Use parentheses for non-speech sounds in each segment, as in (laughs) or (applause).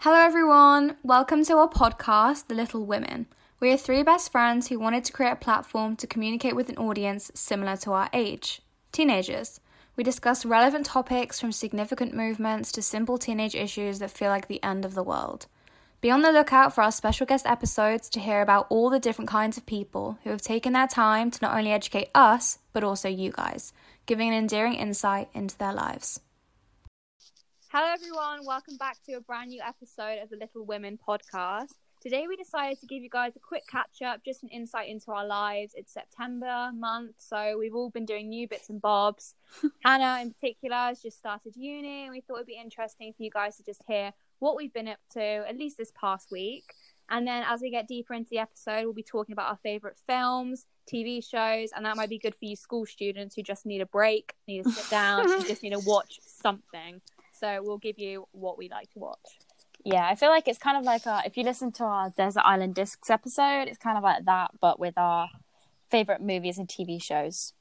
Hello, everyone. Welcome to our podcast, The Little Women. We are three best friends who wanted to create a platform to communicate with an audience similar to our age teenagers. We discuss relevant topics from significant movements to simple teenage issues that feel like the end of the world. Be on the lookout for our special guest episodes to hear about all the different kinds of people who have taken their time to not only educate us, but also you guys, giving an endearing insight into their lives. Hello, everyone. Welcome back to a brand new episode of the Little Women podcast. Today, we decided to give you guys a quick catch up, just an insight into our lives. It's September month, so we've all been doing new bits and bobs. (laughs) Hannah, in particular, has just started uni, and we thought it'd be interesting for you guys to just hear what we've been up to, at least this past week. And then, as we get deeper into the episode, we'll be talking about our favorite films, TV shows, and that might be good for you school students who just need a break, need to sit down, and just need to (laughs) watch something. So we'll give you what we like to watch. Yeah, I feel like it's kind of like uh, if you listen to our Desert Island Discs episode, it's kind of like that, but with our favorite movies and TV shows.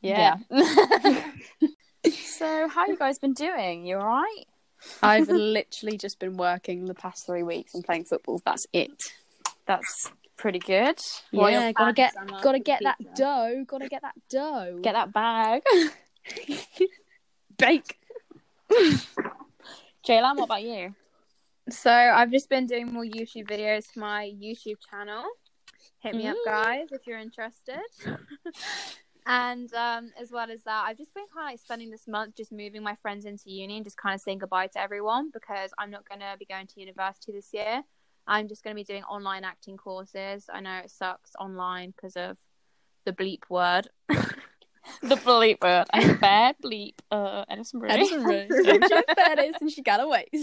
Yeah. Yeah. (laughs) (laughs) so, how you guys been doing? You all right? I've (laughs) literally just been working the past three weeks and playing football. That's it. That's pretty good. Yeah, you're gotta get fast, I'm like, gotta get that pizza. dough. Gotta get that dough. Get that bag. bake. (laughs) Jaylan, what about you? So I've just been doing more YouTube videos for my YouTube channel. Hit me up, Mm. guys, if you're interested. (laughs) and um, as well as that, I've just been kind of like spending this month just moving my friends into uni and just kind of saying goodbye to everyone because I'm not going to be going to university this year. I'm just going to be doing online acting courses. I know it sucks online because of the bleep word. (laughs) (laughs) The bleep word. I'm bad bleep. Uh, Edison Brewery. Edison Rose. That is, and she got away. (laughs)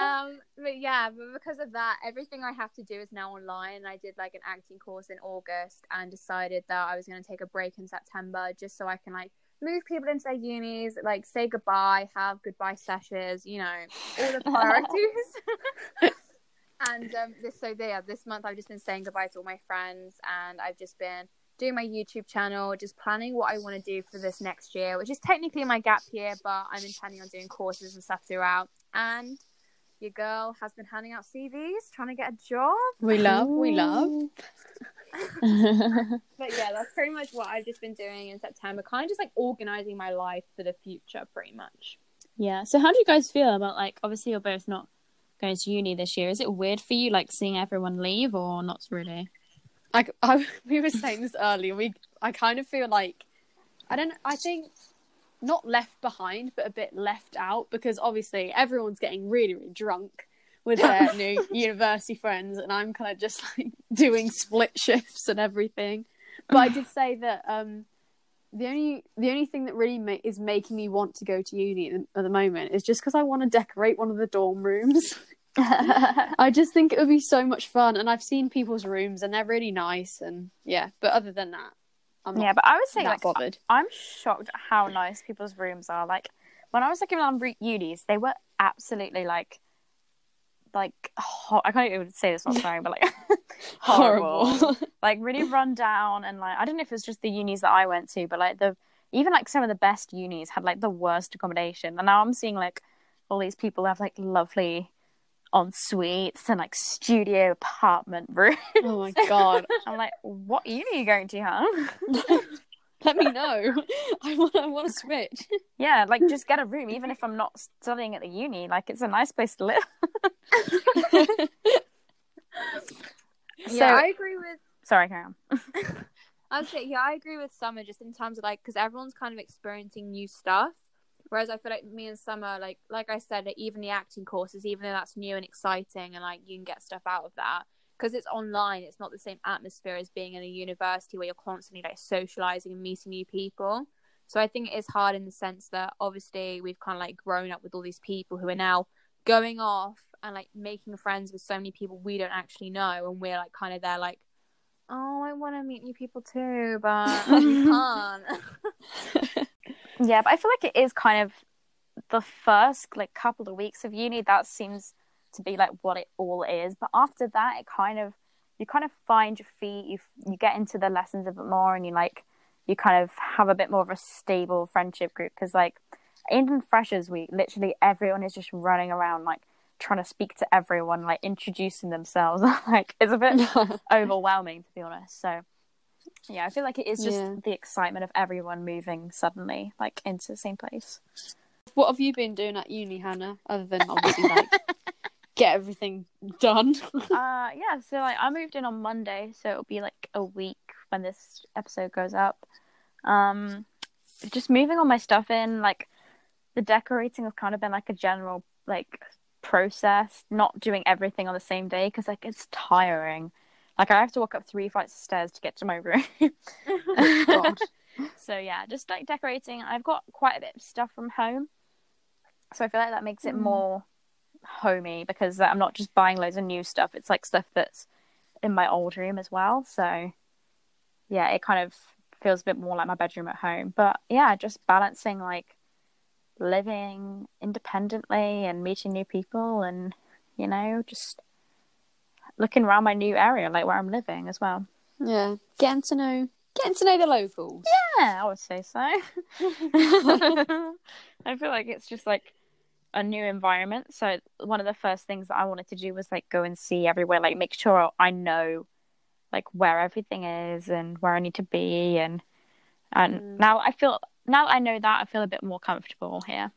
um, but yeah, but because of that, everything I have to do is now online. I did like an acting course in August and decided that I was going to take a break in September just so I can like move people into their unis, like say goodbye, have goodbye sessions, you know, all the (laughs) priorities. and um, this so yeah, this month I've just been saying goodbye to all my friends, and I've just been doing my YouTube channel, just planning what I want to do for this next year, which is technically my gap year, but I'm intending on doing courses and stuff throughout. And your girl has been handing out CVs, trying to get a job. We love, we love. (laughs) (laughs) But yeah, that's pretty much what I've just been doing in September, kind of just like organizing my life for the future, pretty much. yeah. So, how do you guys feel about like? Obviously, you're both not going to uni this year. Is it weird for you, like seeing everyone leave, or not really? Like (laughs) I, we were saying this earlier. We, I kind of feel like, I don't. I think not left behind, but a bit left out because obviously everyone's getting really, really drunk with their new (laughs) university friends, and I'm kind of just like doing split shifts and everything. But I did say that um, the only the only thing that really ma- is making me want to go to uni at the moment is just because I want to decorate one of the dorm rooms. (laughs) (laughs) I just think it would be so much fun, and I've seen people's rooms, and they're really nice, and yeah. But other than that, I'm not yeah, but I would say that like bothered. I'm shocked at how nice people's rooms are. Like when I was looking around re- unis, they were absolutely like, like ho- I can't even say this. Not sorry, (laughs) but like (laughs) horrible. Horrible. like really run down and like I don't know if it was just the unis that I went to, but like the even like some of the best unis had like the worst accommodation. And now I'm seeing like all these people have like lovely en suites and like studio apartment (laughs) rooms. oh my god! (laughs) I'm like, what uni are you going to, huh? (laughs) Let me know. I want. I want to switch. Yeah, like just get a room, even if I'm not studying at the uni. Like it's a nice place to live. so, yeah, I agree with. sorry, on. I'd say yeah, I agree with Summer just in terms of like because everyone's kind of experiencing new stuff. Whereas I feel like me and Summer, like like I said, like, even the acting courses, even though that's new and exciting, and like you can get stuff out of that because it's online. It's not the same atmosphere as being in a university where you're constantly like socializing and meeting new people. So I think it is hard in the sense that obviously we've kind of like grown up with all these people who are now going off and like making friends with so many people we don't actually know, and we're like kind of there like, oh, I want to meet new people too, but you (laughs) can't. (laughs) Yeah, but I feel like it is kind of the first like couple of weeks of uni. That seems to be like what it all is. But after that, it kind of you kind of find your feet. You you get into the lessons a bit more, and you like you kind of have a bit more of a stable friendship group because like in Freshers Week, literally everyone is just running around like trying to speak to everyone, like introducing themselves. (laughs) like it's a bit (laughs) overwhelming to be honest. So yeah, I feel like it is just Yeah. the excitement of everyone moving suddenly like into the same place. What have you been doing at uni, Hannah? Other than obviously like (laughs) get everything done. uh yeah, so like I moved in on Monday, so it'll be like a week when this episode goes up. Um just moving all my stuff in, like the decorating has kind of been like a general like process, not doing everything on the same day because like it's tiring. Like I have to walk up three flights of stairs to get to my room. (laughs) God. (laughs) so yeah, just like decorating. I've got quite a bit of stuff from home, so I feel like that makes it Mm. more homey because I'm not just buying loads of new stuff. It's like stuff that's in my old room as well. So yeah, it kind of feels a bit more like my bedroom at home. But yeah, just balancing like living independently and meeting new people and you know just looking around my new area like where i'm living as well Yeah, getting to know getting to know the locals. yeah i would say so (laughs) (laughs) i feel like it's just like a new environment so one of the first things that i wanted to do was like go and see everywhere like make sure i know like where everything is and where i need to be and and Mm. now i feel now that i know that i feel a bit more comfortable here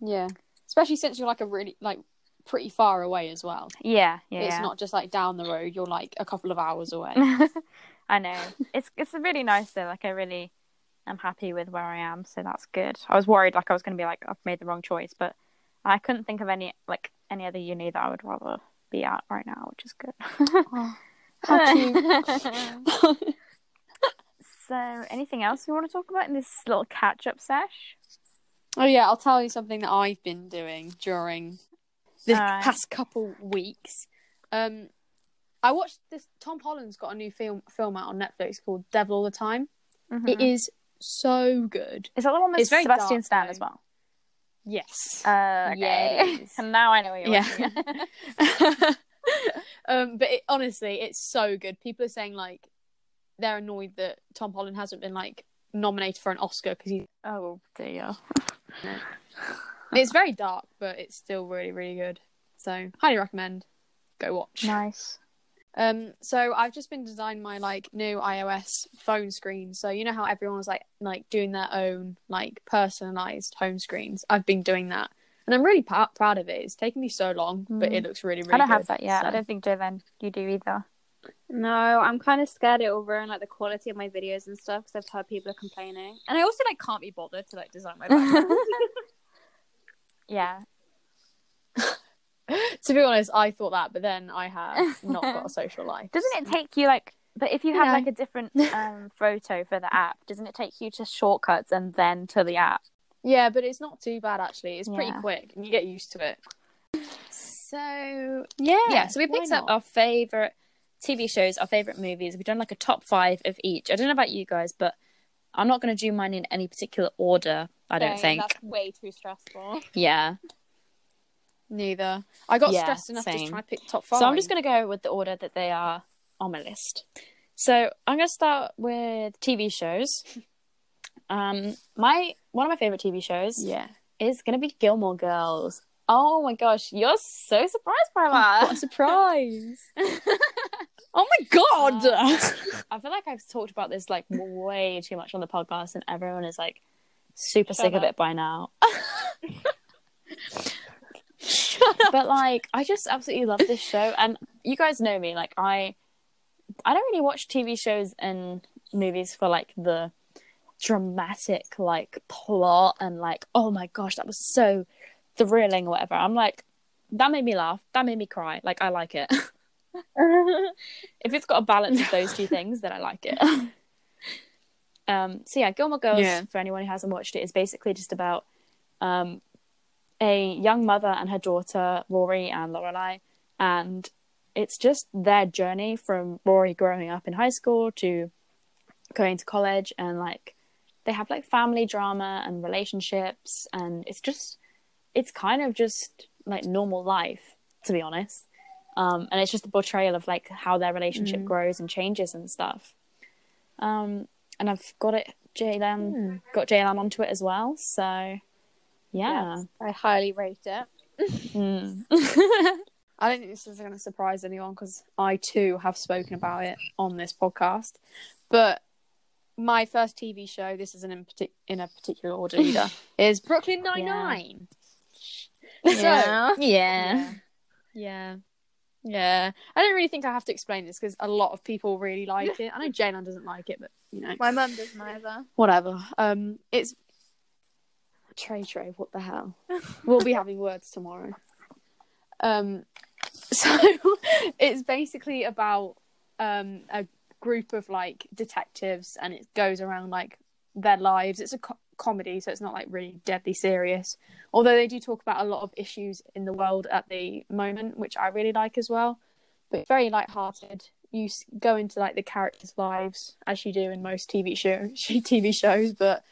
Yeah, especially since you're like a really like pretty far away as well. yeah yeah it's yeah. not just like down the road. You're like a couple of hours away. (laughs) I know. It's it's really nice though. Like I really am happy with where I am, so that's good. I was worried like I was gonna be like I've made the wrong choice, but I couldn't think of any like any other uni that I would rather be at right now, which is good. Oh, (laughs) how cute. (laughs) so anything else we want to talk about in this little catch up sesh? Oh yeah, I'll tell you something that I've been doing during the Alright. past couple weeks. Um, I watched this. Tom Holland's got a new film film out on Netflix called Devil All the Time. It is so good. Is that the one with Sebastian dark, Stan though. as well? Yes. Uh, okay. Yes. and (laughs) now I know what you're Yeah. (laughs) (laughs) um, but it, honestly, it's so good. People are saying like they're annoyed that Tom Holland hasn't been like nominated for an Oscar because he's. oh dear. It's very dark, but it's still really really good. So highly recommend. Go watch. Nice. Um, so I've just been designing my like new iOS phone screen. So you know how everyone was like like doing their own like personalized home screens. I've been doing that, and I'm really p- proud of it. It's taken me so long, but it looks really really. Good. I don't have that yet. I don't think Joven, you do either. No, I'm kind of scared it will ruin like the quality of my videos and stuff because I've heard people are complaining, and I also like can't be bothered to like design my (laughs) background. (laughs) Yeah. (laughs) to be honest, I thought that, but then I have not got a (laughs) social life. Doesn't it take you like? But if you have like a different um, (laughs) photo for the app, doesn't it take you to shortcuts and then to the app? Yeah, but it's not too bad actually. It's pretty Yeah. quick, and you get used to it. So Yeah. yeah, so we why picked up not? our favorite TV shows, our favorite movies. We've done like a top five of each. I don't know about you guys, but I'm not going to do mine in any particular order. I don't think. that's way too stressful. (laughs) Yeah. Neither. I got Yeah, stressed enough same. to try to pick top five. So I'm just going to go with the order that they are on my list. So I'm going to start with TV shows. (laughs) Um, my one of my favorite TV shows Yeah. is going to be Gilmore Girls. Oh my gosh, you're so surprised by that. What a (laughs) surprise! oh my god. Uh, I feel like I've talked about this like way too much on the podcast, and everyone is like super Shut sick of it by now. (laughs) but like, I just absolutely love this show, and you guys know me. Like, I I don't really watch TV shows and movies for like the dramatic like plot and like oh my gosh that was so thrilling or whatever. I'm like that made me laugh, that made me cry. Like I like it. (laughs) if it's got a balance of those two (laughs) things, then I like it. Um, so yeah, Gilmore Girls, Yeah. for anyone who hasn't watched it, is basically just about um, a young mother and her daughter, Rory and Lorelai, and it's just their journey from Rory growing up in high school to going to college, and like they have like family drama and relationships, and it's just it's kind of just like normal life, to be honest. Um, and it's just a portrayal of like how their relationship grows and changes and stuff. Um, and I've got it, Jalen, got Jalen onto it as well. So Yeah. Yes, I highly rate it. Mm. (laughs) I don't think this is going to surprise anyone because I too have spoken about it on this podcast. But my first TV show, this isn't in, partic- in a particular order either, (laughs) is Brooklyn Nine Nine. Yeah. yeah. Yeah. Yeah. I don't really think I have to explain this because a lot of people really like it. I know Jalen doesn't like it, but you know, My mum doesn't either. whatever. Um, it's Trey Trey. What the hell? we'll be having words tomorrow. Um, (laughs) so it's basically about um a group of like detectives, and it goes around like their lives. It's a co- comedy, so it's not like really deadly serious. Although they do talk about a lot of issues in the world at the moment, which I really like as well. But it's very light-hearted. You go into like the characters' lives as you do in most TV show (laughs) TV shows, but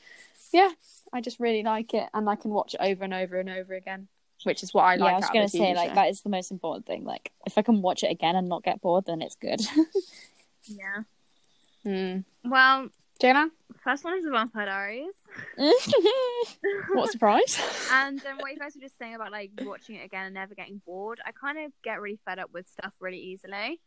yeah, I just really like it, and I can watch it over and over and over again, which is what I like. yeah, like. I was gonna say TV like that is the most important thing. Like if I can watch it again and not get bored, then it's good. (laughs) Yeah. Mm. Well, Jana, first one is the Vampire Diaries. (laughs) what a surprise! And um, what you guys were just saying about like watching it again and never getting bored, I kind of get really fed up with stuff really easily.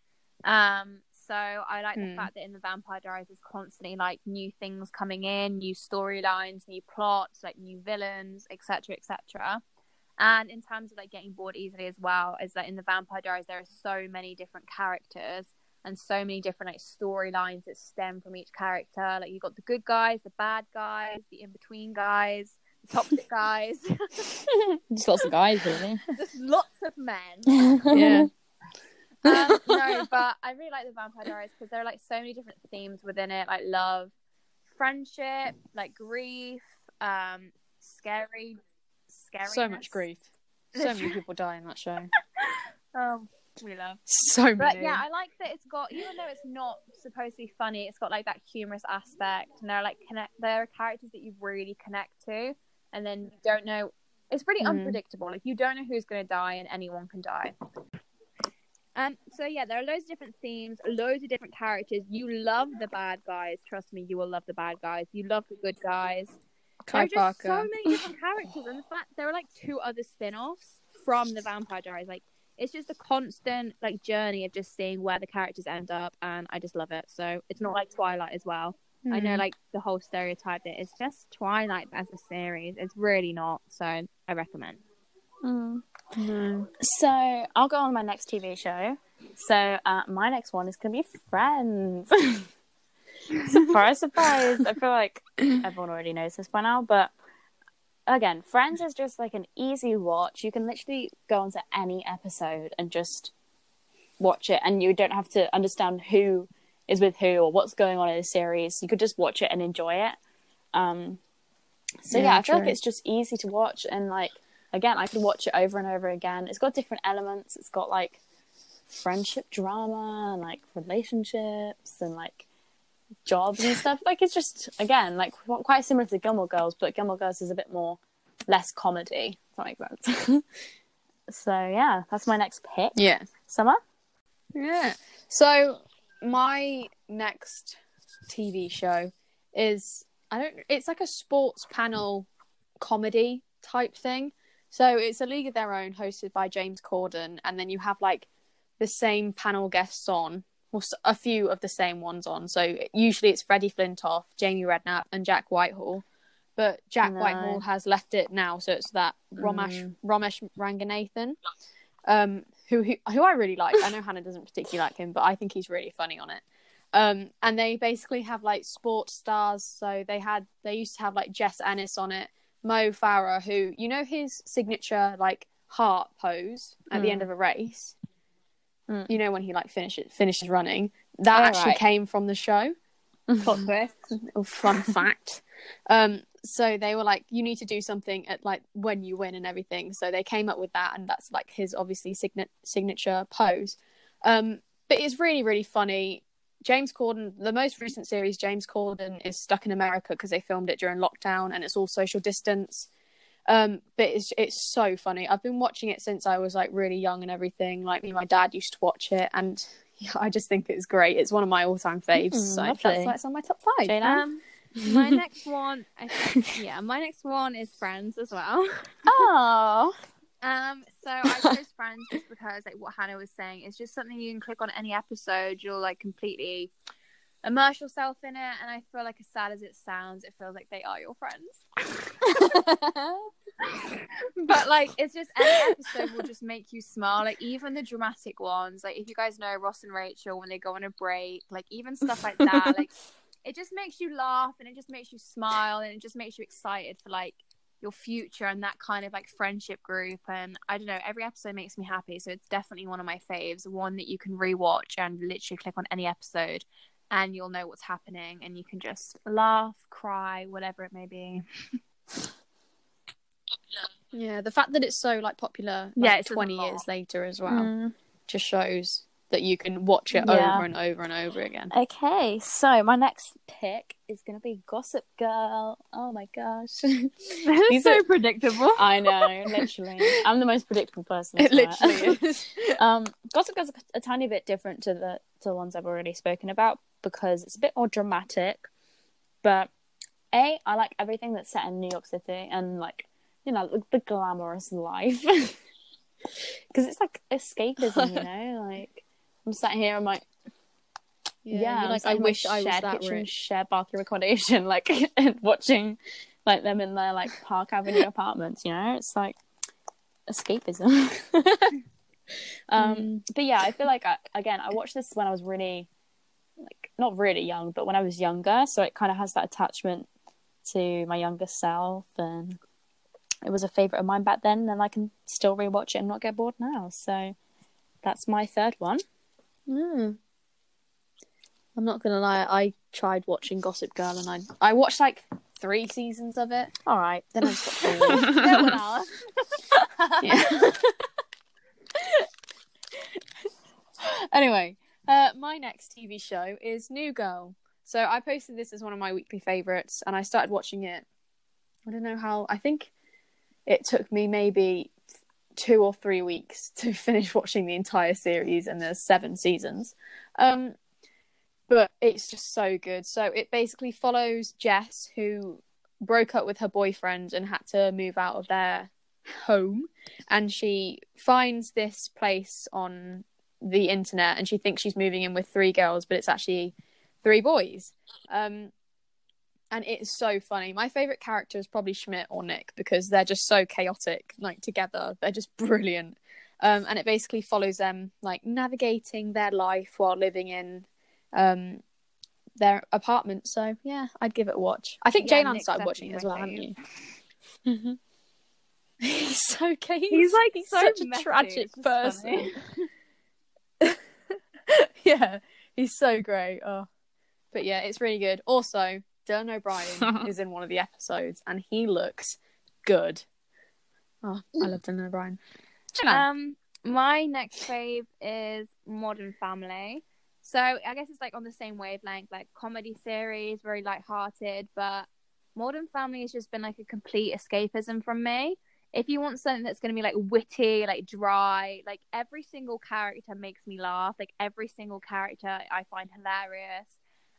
Um, so I like the Hmm. fact that in the Vampire Diaries there's constantly like new things coming in, new storylines, new plots, like new villains, etc., etc. And in terms of like getting bored easily as well, is that in the Vampire Diaries there are so many different characters and so many different like storylines that stem from each character. Like you've got the good guys, the bad guys, the in between guys, the toxic (laughs) guys. (laughs) Just lots of guys, really. (laughs) Just lots of men. yeah, um, no, but I really like the Vampire Diaries because there are like so many different themes within it, like love, friendship, like grief, um, scary, scary. so much grief. So many people die in that show. Oh, we love. (laughs) So many. But yeah, I like that it's got even though it's not supposed to be funny, it's got like that humorous aspect, and there are like connect. There are characters that you really connect to, and then you don't know. It's really Mhm. unpredictable. Like you don't know who's going to die, and anyone can die. Um. So yeah, there are loads of different themes, loads of different characters. You love the bad guys. Trust me, you will love the bad guys. You love the good guys. Kai there are just Parker. so many different characters, and the fact there are like two other spin-offs from the Vampire Diaries. Like it's just a constant like journey of just seeing where the characters end up, and I just love it. So it's not like Twilight as well. I know Mhm. like the whole stereotype that it's just Twilight as a series. It's really not. So I recommend. Mhm. So I'll go on my next TV show. So uh, my next one is gonna be Friends. (laughs) surprise, surprise! I feel like (clears throat) everyone already knows this by now, but again, Friends is just like an easy watch. You can literally go onto any episode and just watch it, and you don't have to understand who is with who or what's going on in the series. You could just watch it and enjoy it. Um, so yeah, Yeah, I feel like it's just easy to watch, and like again, I could watch it over and over again. It's got different elements. It's got like friendship drama and like relationships and like jobs and stuff. Like it's just again like quite similar to Gilmore Girls, but Gilmore Girls is a bit more less comedy. If that makes sense. (laughs) so yeah, that's my next pick. Yeah. Summer. Yeah. So my next TV show is I don't it's like a sports panel comedy type thing. So it's a league of their own hosted by James Corden and then you have like the same panel guests on s- a few of the same ones on. So usually it's Freddie Flintoff, Jamie Redknapp and Jack Whitehall. But Jack No. Whitehall has left it now, so it's that Romesh Mm. Romesh Ranganathan um, who, who who I really like. I know Hannah doesn't particularly like him, but I think he's really funny on it. Um, and they basically have like sports stars. So they had they used to have like Jess Ennis on it, Mo Farah, who you know his signature like heart pose at the Mm. end of a race. Mm. You know when he like finishes finishes running. That Oh, actually right. came from the show. (laughs) Plot twist. Fun (laughs) fact. Um, so they were like, you need to do something at like when you win and everything. So they came up with that, and that's like his obviously signa- signature pose. Um, but it's really really funny. James Corden, the most recent series, James Corden is stuck in America because they filmed it during lockdown, and it's all social distance. Um, but it's it's so funny. I've been watching it since I was like really young and everything. Like me, and my dad used to watch it, and (laughs) yeah, I just think it's great. It's one of my all time faves. Mm, so lovely. that's why it's on my top five. Um, My (laughs) next one, think, yeah, my next one is Friends as well. (laughs) Oh. Um, so I chose Friends just because, like, what Hannah was saying, it's just something you can click on any episode. You'll like completely immerse yourself in it, and I feel like, as sad as it sounds, it feels like they are your friends. (laughs) but like, it's just any episode will just make you smile. Like, even the dramatic ones, like if you guys know Ross and Rachel when they go on a break, like even stuff like that, (laughs) like it just makes you laugh and it just makes you smile and it just makes you excited for like your future and that kind of like friendship group and I don't know every episode makes me happy so it's definitely one of my faves one that you can rewatch and literally click on any episode and you'll know what's happening and you can just laugh cry whatever it may be Yeah, the fact that it's so like popular, Yeah, like, it says a twenty years later as well, Mm. just shows that you can watch it Yeah. over and over and over again. Okay, so my next pick is gonna be Gossip Girl. Oh my gosh. (laughs) These so are- predictable I know, literally. I'm the most predictable person. (laughs) It literally is. (laughs) Um, Gossip Girl's a, a tiny bit different to the to the ones I've already spoken about because it's a bit more dramatic. But a, I like everything that's set in New York City and like you know the, the glamorous life (laughs) because it's like escapism, you (laughs) know. Like I'm sat here, I'm like, yeah, I'm like I wish I was that kitchen, rich. shared bathroom accommodation, (laughs) like and watching like them in their like Park Avenue apartments. You know, it's like escapism. um, Mm. but yeah, I feel like I, again, I watched this when I was really like not really young, but when I was younger, so it kind of has that attachment to my younger self, and it was a favorite of mine back then, and I can still rewatch it and not get bored now. So that's my third one. Mm. I'm not gonna lie, I tried watching Gossip Girl and I I watched like three seasons of it. All right. Then I just got bored. Still an. Yeah. (laughs) (laughs) anyway, uh, my next TV show is New Girl. So I posted this as one of my weekly favorites, and I started watching it. I don't know how. I think it took me maybe two or three weeks (laughs) to finish watching the entire series, and there's seven seasons. Um, but it's just so good. So it basically follows Jess, who broke up with her boyfriend and had to move out of their home and she finds this place on the internet and she thinks she's moving in with three girls but it's actually three boys. Um and it's so funny. My favorite character is probably schmidt or nick because they're just so chaotic like together. They're just brilliant. Um and it basically follows them like navigating their life while living in um their apartment. So yeah i'd give it a watch. I think Yeah, jane Ann started watching it as well haven't you? (laughs) He's so gay. He's like he's so such a tragic person. (laughs) yeah, he's so great. Oh. But yeah, it's really good. Also, Dylan O'Brien (laughs) is in one of the episodes and he looks good. Oh, I love Dylan O'Brien. Um, my next fave is Modern Family. So I guess it's like on the same wavelength, like comedy series, very light-hearted. But Modern Family has just been like a complete escapism from me. If you want something that's going to be like witty, like dry, like every single character makes me laugh. Like every single character I find hilarious.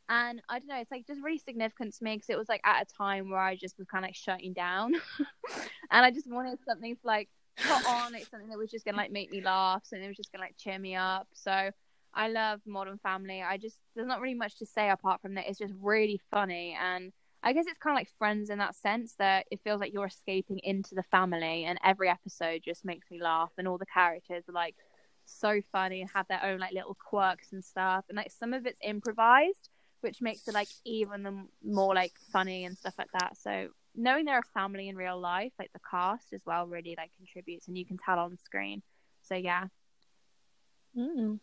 And I don't know, it's like just really significant to me because it was like at a time where I just was kind of like shutting down. (laughs) and I just wanted something to like put on like something that was just gonna like make me laugh, something that was just gonna like cheer me up. So I love Modern Family. I just there's not really much to say apart from that. It's just really funny, and I guess it's kind of like Friends in that sense that it feels like you're escaping into the family, and every episode just makes me laugh, and all the characters are like so funny and have their own like little quirks and stuff, and like some of it's improvised, which makes it like even more like funny and stuff like that. So knowing they're a family in real life, like the cast as well, really like contributes, and you can tell on screen. So yeah, mm.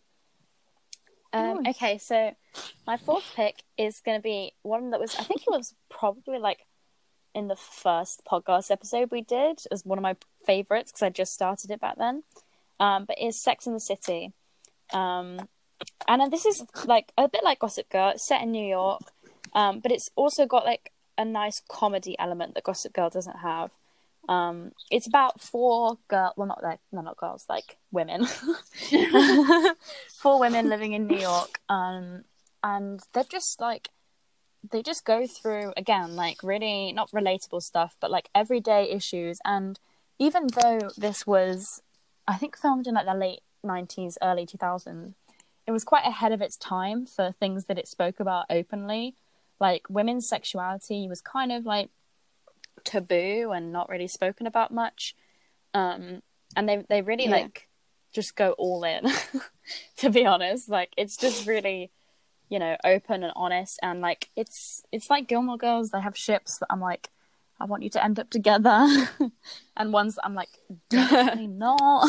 Um, okay, so my fourth pick is going to be one that was, I think it was probably like in the first podcast episode we did as one of my favorites because I just started it back then. Um, but it's Sex in the City. Um, and this is like a bit like Gossip Girl. It's set in New York, um, but it's also got like a nice comedy element that Gossip Girl doesn't have. Um, it's about four girl, well, not like no, not girls, like women, (laughs) four women living in New York, um, and they're just like they just go through again like really not relatable stuff, but like everyday issues. And even though this was, I think, filmed in like the late '90s, early 2000s, it was quite ahead of its time for things that it spoke about openly. Like women's sexuality was kind of like taboo and not really spoken about much. Um, and they they really Yeah. like just go all in. (laughs) to be honest, like it's just really, you know, open and honest, and like it's it's like Gilmore Girls. They have ships that I'm like, I want you to end up together, (laughs) and ones that I'm like, definitely (laughs) not.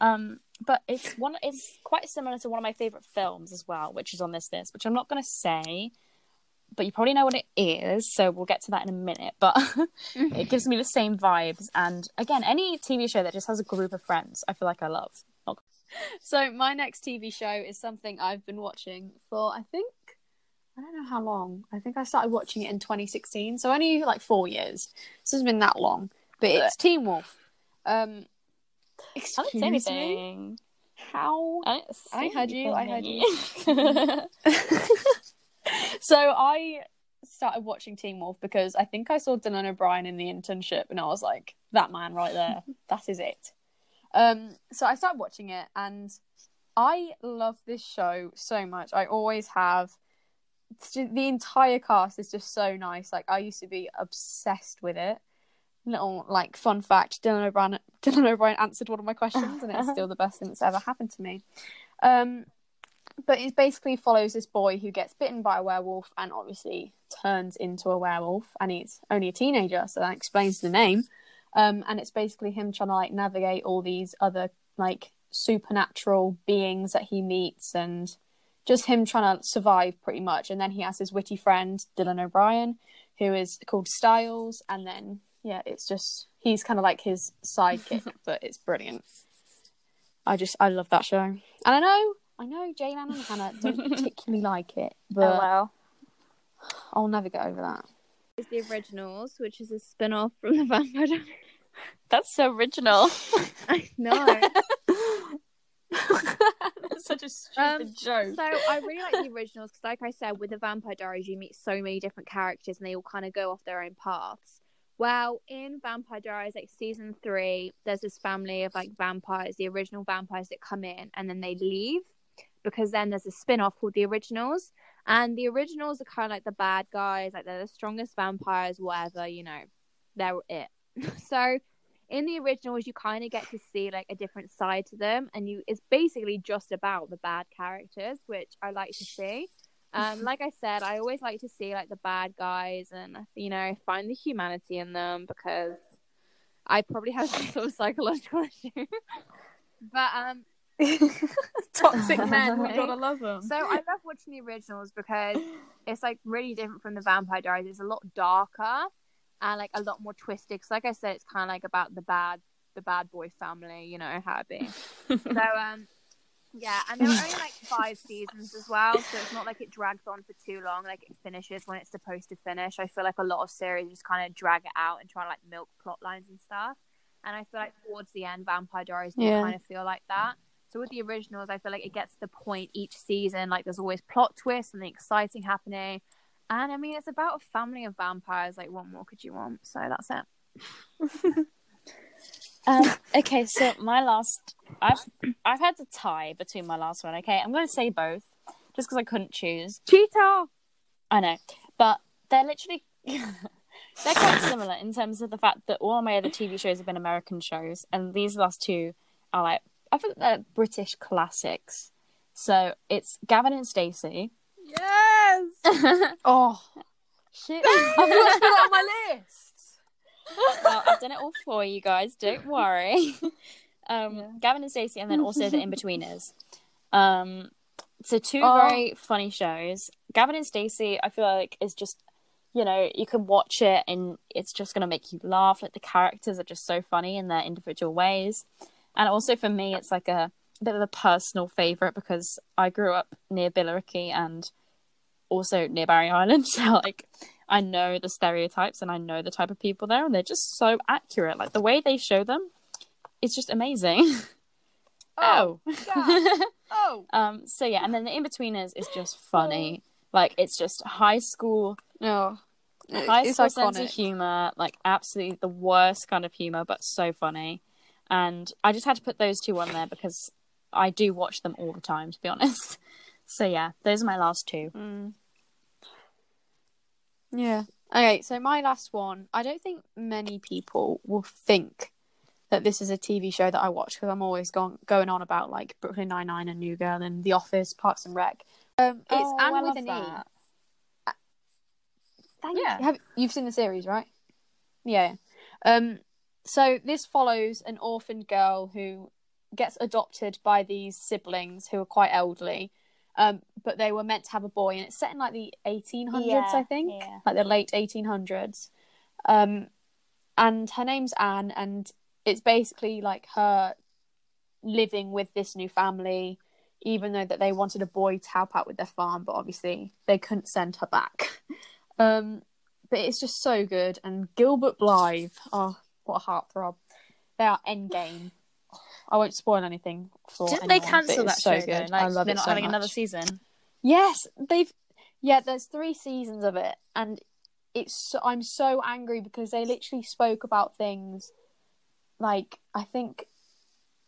um, but it's one. It's quite similar to one of my favorite films as well, which is on this list, which I'm not going to say. But you probably know what it is, so we'll get to that in a minute. But (laughs) it gives me the same vibes. And again, any TV show that just has a group of friends, I feel like I love. So my next TV show is something I've been watching for I think I don't know how long. I think I started watching it in 2016, so only like four years. So it's been that long. But it's Teen Wolf. Um, excuse me. How? I, I heard you, I heard anything. (laughs) so I started watching Teen Wolf because I think I saw Dylan O'Brien in the internship, and I was like, that man right there, (laughs) that is it. Um, so I started watching it, and I love this show so much. I always have. The entire cast is just so nice. Like I used to be obsessed with it. Little like fun fact: Dylan O'Brien, (laughs) Dylan O'Brien answered one of my questions, and it's (laughs) still the best thing that's ever happened to me. Um, but it basically follows this boy who gets bitten by a werewolf and obviously turns into a werewolf and he's only a teenager so that explains the name. Um, and it's basically him trying to like navigate all these other like supernatural beings that he meets and just him trying to survive pretty much. And then he has his witty friend dylan o'brien who is called Stiles and then yeah it's just he's kind of like his sidekick (laughs) but it's brilliant. I just i love that show. And i know I know Jaylan and Hannah (laughs) don't particularly like it, but oh well. I'll never get over that. It's the originals, which is a spin off from the Vampire Diaries. That's so original. (laughs) I know. (laughs) That's such a stupid Um, joke. So I really like the originals because, like I said, with the Vampire Diaries, you meet so many different characters and they all kind of go off their own paths. Well, in Vampire Diaries, like season three, there's this family of like vampires, the original vampires that come in and then they leave because then there's a spin off called The Originals. And the originals are kind of like the bad guys, like they're the strongest vampires, whatever, you know, they're it. (laughs) so in the originals you kind of get to see like a different side to them and you it's basically just about the bad characters which i like to see um (laughs) like i said i always like to see like the bad guys and you know find the humanity in them because i probably have some sort of psychological issue (laughs) but um (laughs) Toxic men, we Right. gotta love them. so I love watching the originals because it's like really different from the Vampire Diaries. It's a lot darker and like a lot more twisted. 'Cause like I said, it's kind of like about the bad, the bad boy family. You know how it be. (laughs) so um, yeah, and there are only like five seasons as well, so it's not like it drags on for too long. Like it finishes when it's supposed to finish. I feel like a lot of series just kind of drag it out and try to like milk plot lines and stuff. And I feel like towards the end, Vampire Diaries do Yeah. kind of feel like that. So with the originals, I feel like it gets to the point each season. Like there's always plot twists and the exciting happening. And I mean, it's about a family of vampires. Like, what more could you want? So that's it. (laughs) Um, okay, so my last, I've I've had to tie between my last one. Okay, I'm going to say both, just because I couldn't choose. Cheetah. I know, but they're literally (laughs) they're quite similar in terms of the fact that all my other TV shows have been American shows, and these last two are like I think they're British classics. So it's Gavin and Stacey. Yes. (laughs) Oh, shit! I've watched it on my list. well, I've done it all for you guys. Don't worry. (laughs) Um, Gavin and Stacey, and then also the (laughs) In-Betweeners. Um, so two Oh. very funny shows. Gavin and Stacey, I feel like is just, you know, you can watch it and it's just gonna make you laugh. Like the characters are just so funny in their individual ways, and also for me, it's like a bit of a personal favorite because I grew up near Billericay and also near Barry Island, (laughs) so like I know the stereotypes and I know the type of people there, and they're just so accurate. Like the way they show them, it's just amazing. (laughs) Oh, (laughs) oh. um. So yeah, and then the in betweeners is just funny. Like it's just high school, Oh, high school sense of humor, like absolutely the worst kind of humor, but so funny. And I just had to put those two on there because I do watch them all the time, to be honest. (laughs) So yeah, those are my last two. Mm. Yeah. Okay, so my last one. I don't think many people will think that this is a TV show that I watch because I'm always gone, going on about like Brooklyn Nine Nine and New Girl and The Office, Parks and Rec. Um, it's Oh, Anne I with an that. E. Thank Yeah. you. Have you've seen the series, right? Yeah. Um. So this follows an orphaned girl who gets adopted by these siblings who are quite elderly. Um, but they were meant to have a boy, and it's set in like the 1800s, Yeah, I think, yeah. like the late 1800s. Um, and her name's Anne, and it's basically like her living with this new family, even though that they wanted a boy to help out with their farm, but obviously they couldn't send her back. (laughs) Um, but it's just so good, and Gilbert Blythe, oh, what a heartthrob! They are endgame. I won't spoil anything for. Didn't they anyone, but cancel that so show though? Like I love they're it not so having much. another season. Yes, they've. Yeah, there's three seasons of it, and it's. So, I'm so angry because they literally spoke about things, like I think,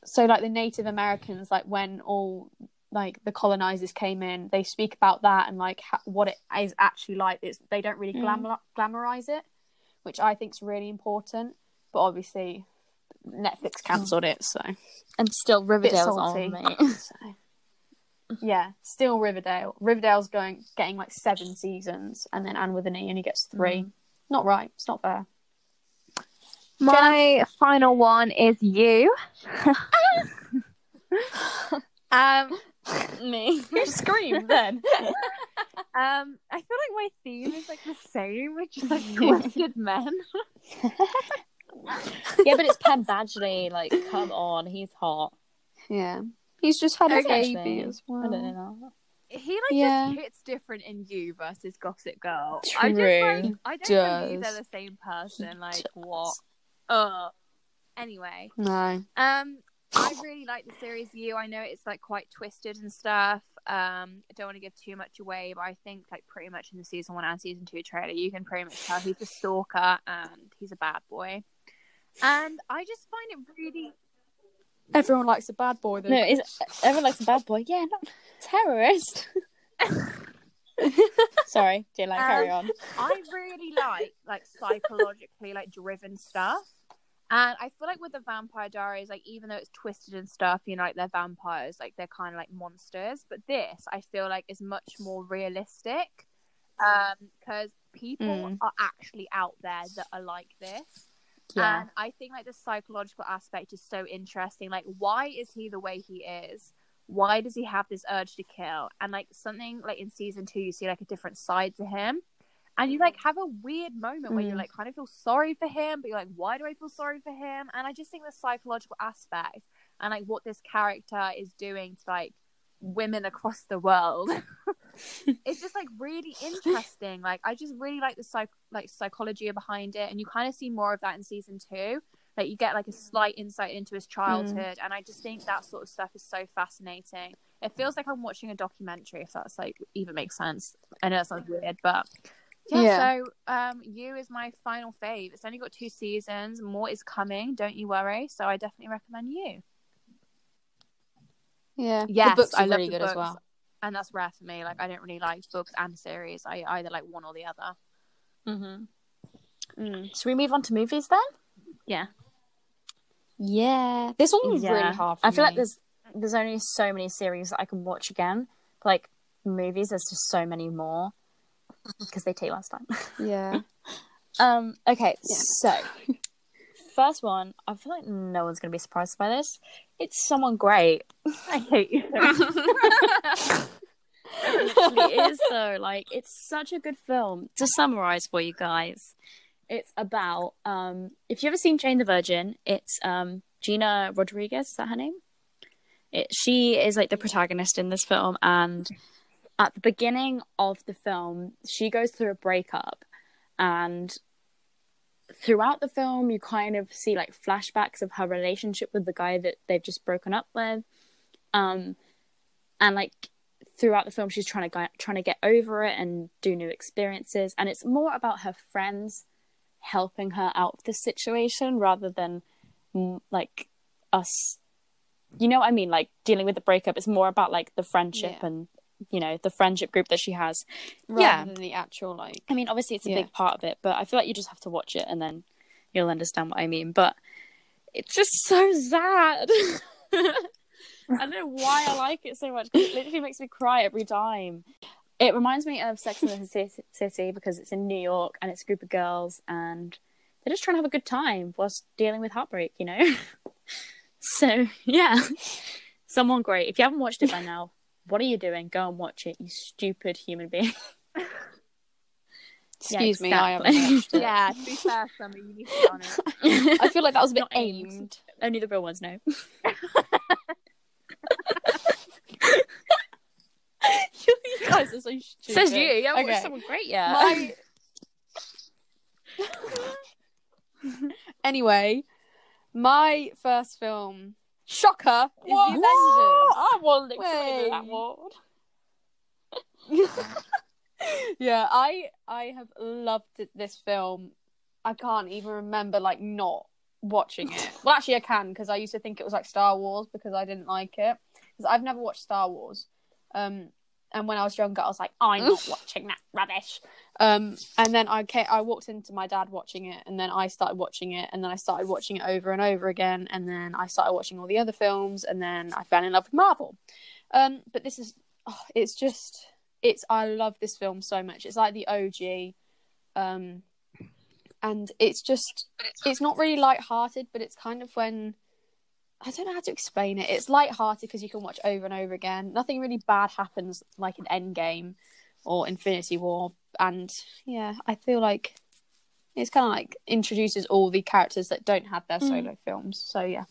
so like the Native Americans, like when all like the colonizers came in, they speak about that and like ha- what it is actually like. It's they don't really hmm. glamour glamorize it, which I think is really important. But obviously, Netflix cancelled it, so And still Riverdale's on me. (laughs) (laughs) So, yeah, still Riverdale. Riverdale's going getting like seven seasons, and then Anne with an E only gets three. Not right. It's not fair. My final one is you. (laughs) um, me. You scream then? um, I feel like my theme is like the same, which is like twisted men. Yeah, but it's Penn Badgley. Like, come on, he's hot. Yeah, he's just had a Okay. baby as well. I don't know. He like Yeah. just hits different in you versus Gossip Girl. True. I just like I don't believe they're the same person. Like Does. what? Uh. Anyway, No. um, I really like the series. You, I know it's like quite twisted and stuff. Um, I don't want to give too much away, but I think like pretty much in the season one and season two trailer, you can pretty much tell he's a stalker and he's a bad boy. And I just find it really Everyone likes a bad boy though. No, is everyone likes a bad boy? Yeah, not terrorist. (laughs) Sorry, Jayla, carry Um, on. I really like like psychologically like driven stuff. And I feel like with the Vampire Diaries, like even though it's twisted and stuff, you know, like they're vampires, like they're kind of like monsters. But this, I feel like, is much more realistic, because people Mm. are actually out there that are like this. Yeah. And I think like the psychological aspect is so interesting. Like, why is he the way he is? Why does he have this urge to kill? And like something like in season two, you see like a different side to him. And you like have a weird moment where you Mm. like kind of feel sorry for him, but you're like, why do I feel sorry for him? And I just think the psychological aspect and like what this character is doing to like women across the world (laughs) it's just like really (laughs) interesting. Like I just really like the psych like psychology behind it, and you kind of see more of that in season two. Like you get like a slight insight into his childhood, and I just think that sort of stuff is so fascinating. It feels like I'm watching a documentary, if that's like even makes sense. I know that sounds weird, but yeah. Yeah. So um, you is my final fave. It's only got two seasons. More is coming. Don't you worry. So I definitely recommend you. Yeah. Yeah. the books are I love really the good as books. well. And that's rare for me. Like I don't really like books and series. I either like one or the other. Mm-hmm. Mm. Should we move on to movies then? Yeah. Yeah. This one was Yeah. really hard. For I feel like there's there's only so many series that I can watch again. Like movies, there's just so many more (laughs) because they take less time. Yeah. (laughs) Um. Okay. Yeah. So, first one, I feel like no one's gonna be surprised by this. It's someone great. I hate you. (laughs) It literally is though. Like it's such a good film. To summarize for you guys, it's about um. If you ever seen Jane the Virgin, it's um Gina Rodriguez. Is that her name? It, she is like the protagonist in this film, and at the beginning of the film, she goes through a breakup, and throughout the film, you kind of see like flashbacks of her relationship with the guy that they've just broken up with, um, and like throughout the film she's trying to get, trying to get over it and do new experiences. And it's more about her friends helping her out of this situation rather than mm, like us. You know what i mean? Like dealing with the breakup it's more about like the friendship Yeah. and you know the friendship group that she has rather Yeah. than the actual like. i mean obviously it's a Yeah. big part of it but i feel like you just have to watch it and then you'll understand what i mean but it's just so sad (laughs) I don't know why I like it so much. It literally makes me cry every time. It reminds me of Sex and the City because it's in New York and it's a group of girls and they're just trying to have a good time whilst dealing with heartbreak, you know? (laughs) so, yeah. Someone great. If you haven't watched it by now, what are you doing? Go and watch it, you stupid human being. (laughs) Excuse me, exactly. I haven't watched it. Yeah, to be fair, Summer, you need to get on it. I feel like that was a bit Not aimed. aimed. Only the real ones know. (laughs) (laughs) you guys are so stupid. Says you. You haven't Okay. watched someone great yet. My... anyway, my first film, shocker, is What? The Avengers. I wasn't expecting that word. (laughs) yeah, I I have loved this film. I can't even remember like not watching it. (laughs) Well, actually, I can because I used to think it was like Star Wars because I didn't like it because I've never watched Star Wars. Um, and when I was younger, I was like, I'm not (laughs) watching that rubbish. Um, and then I came, I walked into my dad watching it, and then I started watching it, and then I started watching it over and over again, and then I started watching all the other films, and then I fell in love with Marvel. Um, but this is, oh, it's just, it's I love this film so much. It's like the OG, um, and it's just, it's not really light-hearted, but it's kind of when. I don't know how to explain it. It's light-hearted because you can watch over and over again. Nothing really bad happens like in Endgame or Infinity War, and yeah, I feel like it's kind of like introduces all the characters that don't have their solo films. So yeah,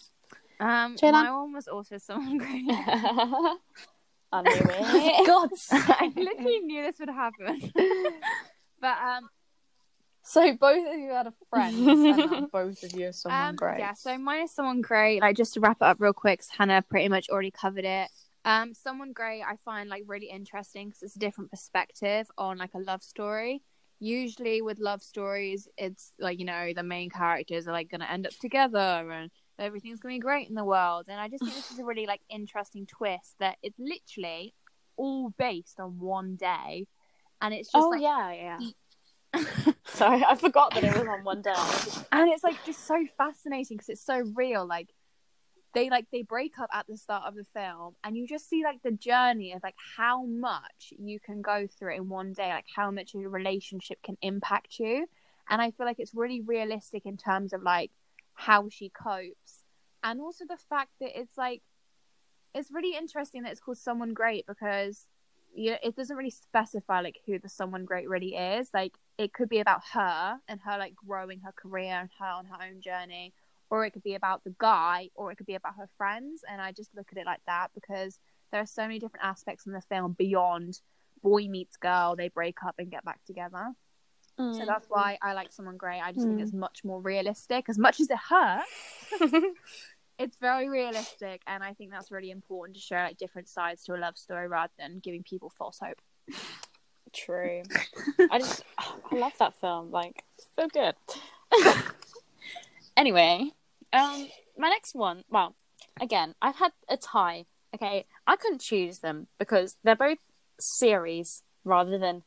Um, Jaylan? my one was also someone great. (laughs) (laughs) I knew it. (laughs) God. I literally knew this would happen. but um, So both of you had a friend, and (laughs) both of you are someone um, great. yeah. So mine is someone great. Like just to wrap it up real quick, Hannah pretty much already covered it. Um, someone great I find like really interesting because it's a different perspective on like a love story. Usually with love stories, it's like you know the main characters are like gonna end up together and everything's gonna be great in the world. And I just think this is a really like interesting twist that it's literally all based on one day, and it's just oh like yeah, yeah. (laughs) Sorry, I forgot that it was on one day. and it's like just so fascinating because it's so real like they like they break up at the start of the film and you just see like the journey of like how much you can go through in one day like how much a relationship can impact you and i feel like it's really realistic in terms of like how she copes and also the fact that it's like it's really interesting that it's called someone great because you know, it doesn't really specify like who the someone great really is. Like it could be about her and her like growing her career and her on her own journey or it could be about the guy or it could be about her friends. And i just look at it like that because there are so many different aspects in the film beyond boy meets girl they break up and get back together. Mm. so that's why i like someone great. I just think it's much more realistic as much as it hurts (laughs) (laughs) it's very realistic and i think that's really important to show like different sides to a love story rather than giving people false hope True. (laughs) I just I love that film. Like so good. (laughs) anyway, um, my next one. Well, again, I've had a tie. Okay, I couldn't choose them because they're both series rather than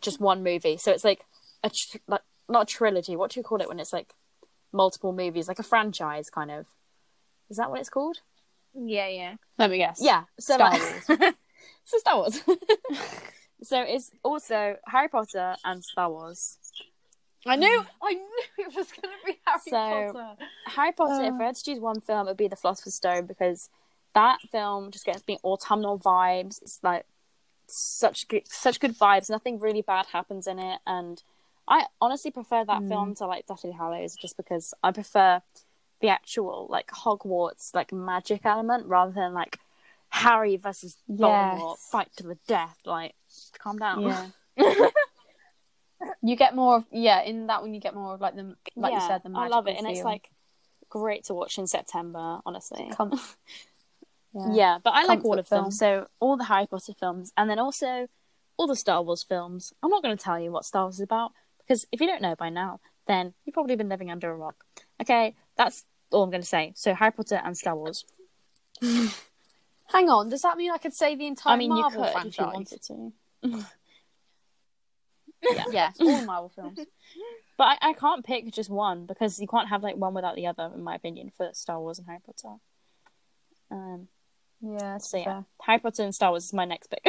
just one movie. So it's like a tr- like not a trilogy. What do you call it when it's like multiple movies, like a franchise kind of? Is that what it's called? yeah yeah Let me guess. Yeah, so Star like- (laughs) so Star Wars. (laughs) so it's also Harry Potter and Star Wars. I knew. I knew it was going to be Harry So- Potter. Harry Potter, if uh. I had to choose one film, it would be The Philosopher's Stone because that film just gets me autumnal vibes. It's like such good, such good vibes. Nothing really bad happens in it, and I honestly prefer that hmm. film to like Deathly Hallows just because I prefer the actual like Hogwarts like magic element rather than like Harry versus Voldemort Yes. fight to the death. Like, calm down. Yeah. (laughs) you get more of yeah in that one. You get more of like the like you said the I love it, and it's like great to watch in September. Honestly, Come- (laughs) Yeah, but I like all Comfort of them. So all the Harry Potter films, and then also all the Star Wars films. I'm not going to tell you what Star Wars is about because if you don't know by now, then you've probably been living under a rock. Okay, that's all I'm going to say. So Harry Potter and Star Wars. (laughs) Hang on, does that mean I could say the entire I mean, Marvel you could franchise? if you wanted to. (laughs) yeah, all Marvel films. (laughs) But I, I can't pick just one because you can't have like one without the other, in my opinion, for Star Wars and Harry Potter. Um, Yeah, so yeah, Harry Potter and Star Wars is my next pick.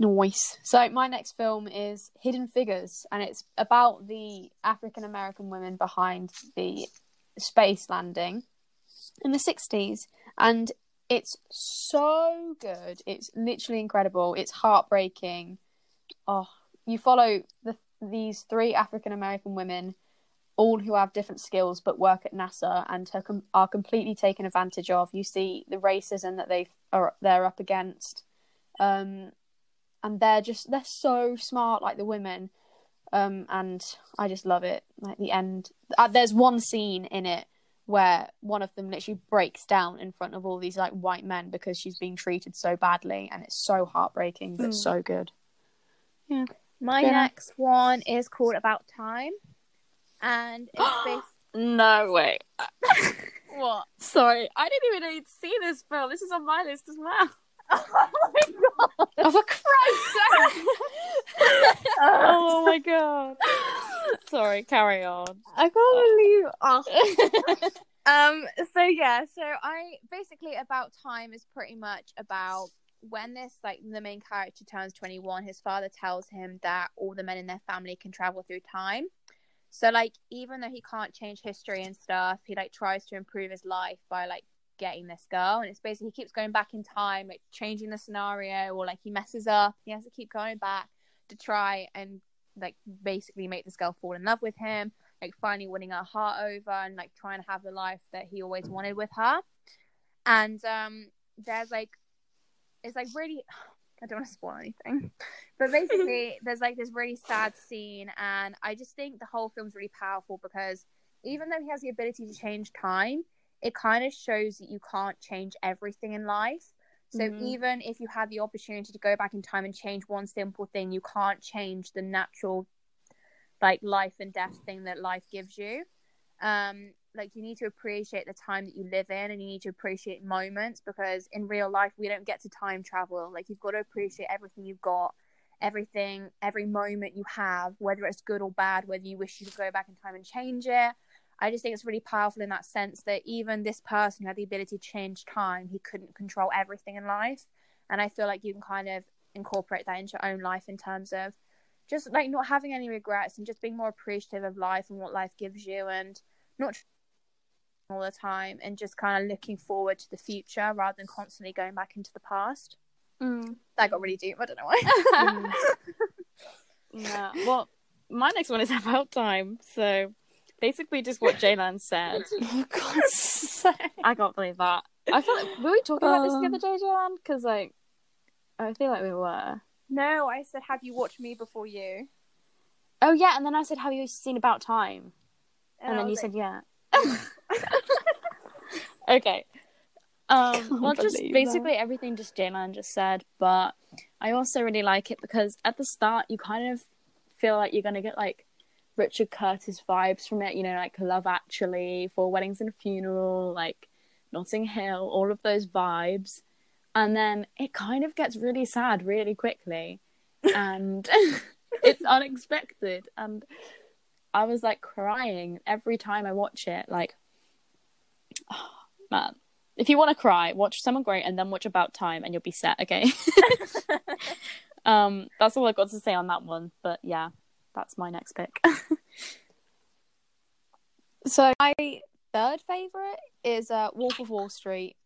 Nice. So my next film is Hidden Figures, and it's about the African American women behind the space landing in the sixties, and it's so good. It's literally incredible. It's heartbreaking. Oh, you follow the these three African American women, all who have different skills but work at NASA and are, com- are completely taken advantage of. You see the racism that they are they're up against. Um, and they're just they're so smart like the women um and i just love it like the end uh, there's one scene in it where one of them literally breaks down in front of all these like white men because she's being treated so badly and it's so heartbreaking but so good Yeah. My Yeah. next one is called About Time, and it's (gasps) based. no way. (laughs) what? Sorry, I didn't even know you'd see this film. This is on my list as well. (laughs) Oh my god! Oh for christ's sake oh my god. Sorry, carry on. I can't believe. Oh. (laughs) Um. So yeah. So I basically about time is pretty much about when this like the main character turns 21 his father tells him that all the men in their family can travel through time so like even though he can't change history and stuff he like tries to improve his life by like getting this girl. And it's basically he keeps going back in time like changing the scenario or like he messes up. He has to keep going back to try and like basically make this girl fall in love with him like finally winning her heart over and like trying to have the life that he always wanted with her. And um there's like it's like really (sighs) I don't want to spoil anything. But basically (laughs) there's like this really sad scene. And I just think the whole film's really powerful because even though he has the ability to change time, it kind of shows that you can't change everything in life. So Mhm. even if you had the opportunity to go back in time and change one simple thing, you can't change the natural like life and death thing that life gives you. Um like you need to appreciate the time that you live in and you need to appreciate moments because in real life we don't get to time travel like you've got to appreciate everything you've got everything every moment you have whether it's good or bad whether you wish you could go back in time and change it i just think it's really powerful in that sense that even this person who had the ability to change time he couldn't control everything in life and i feel like you can kind of incorporate that into your own life in terms of just like not having any regrets and just being more appreciative of life and what life gives you and not all the time and just kind of looking forward to the future rather than constantly going back into the past. Mm. That got really deep. I don't know why. (laughs) Yeah. Well, my next one is (laughs) about time. So basically, just what Jaylan said. (laughs) oh god's sake I can't believe that. I feel like were we talking about this the Um, other day, Jaylan? Because like, I feel like we were. no, I said, have you watched me before you? Oh yeah, and then I said, "Have you seen About Time?" And, I then you was said, "Yeah." (laughs) okay. Um, well, just basically everything just Jaylan just said, but I also really like it because at the start you kind of feel like you're gonna get like Richard Curtis vibes from it, you know, like Love Actually, Four Weddings and a Funeral, like Notting Hill, all of those vibes, and then it kind of gets really sad really quickly, and (laughs) it's unexpected, and I was like crying every time I watch it, like, oh, (sighs) man if you want to cry, watch Someone Great and then watch About Time, and you'll be set. Okay. (laughs) um, that's all I got to say on that one. But yeah, that's my next pick. (laughs) So my third favorite is uh, Wolf of Wall Street.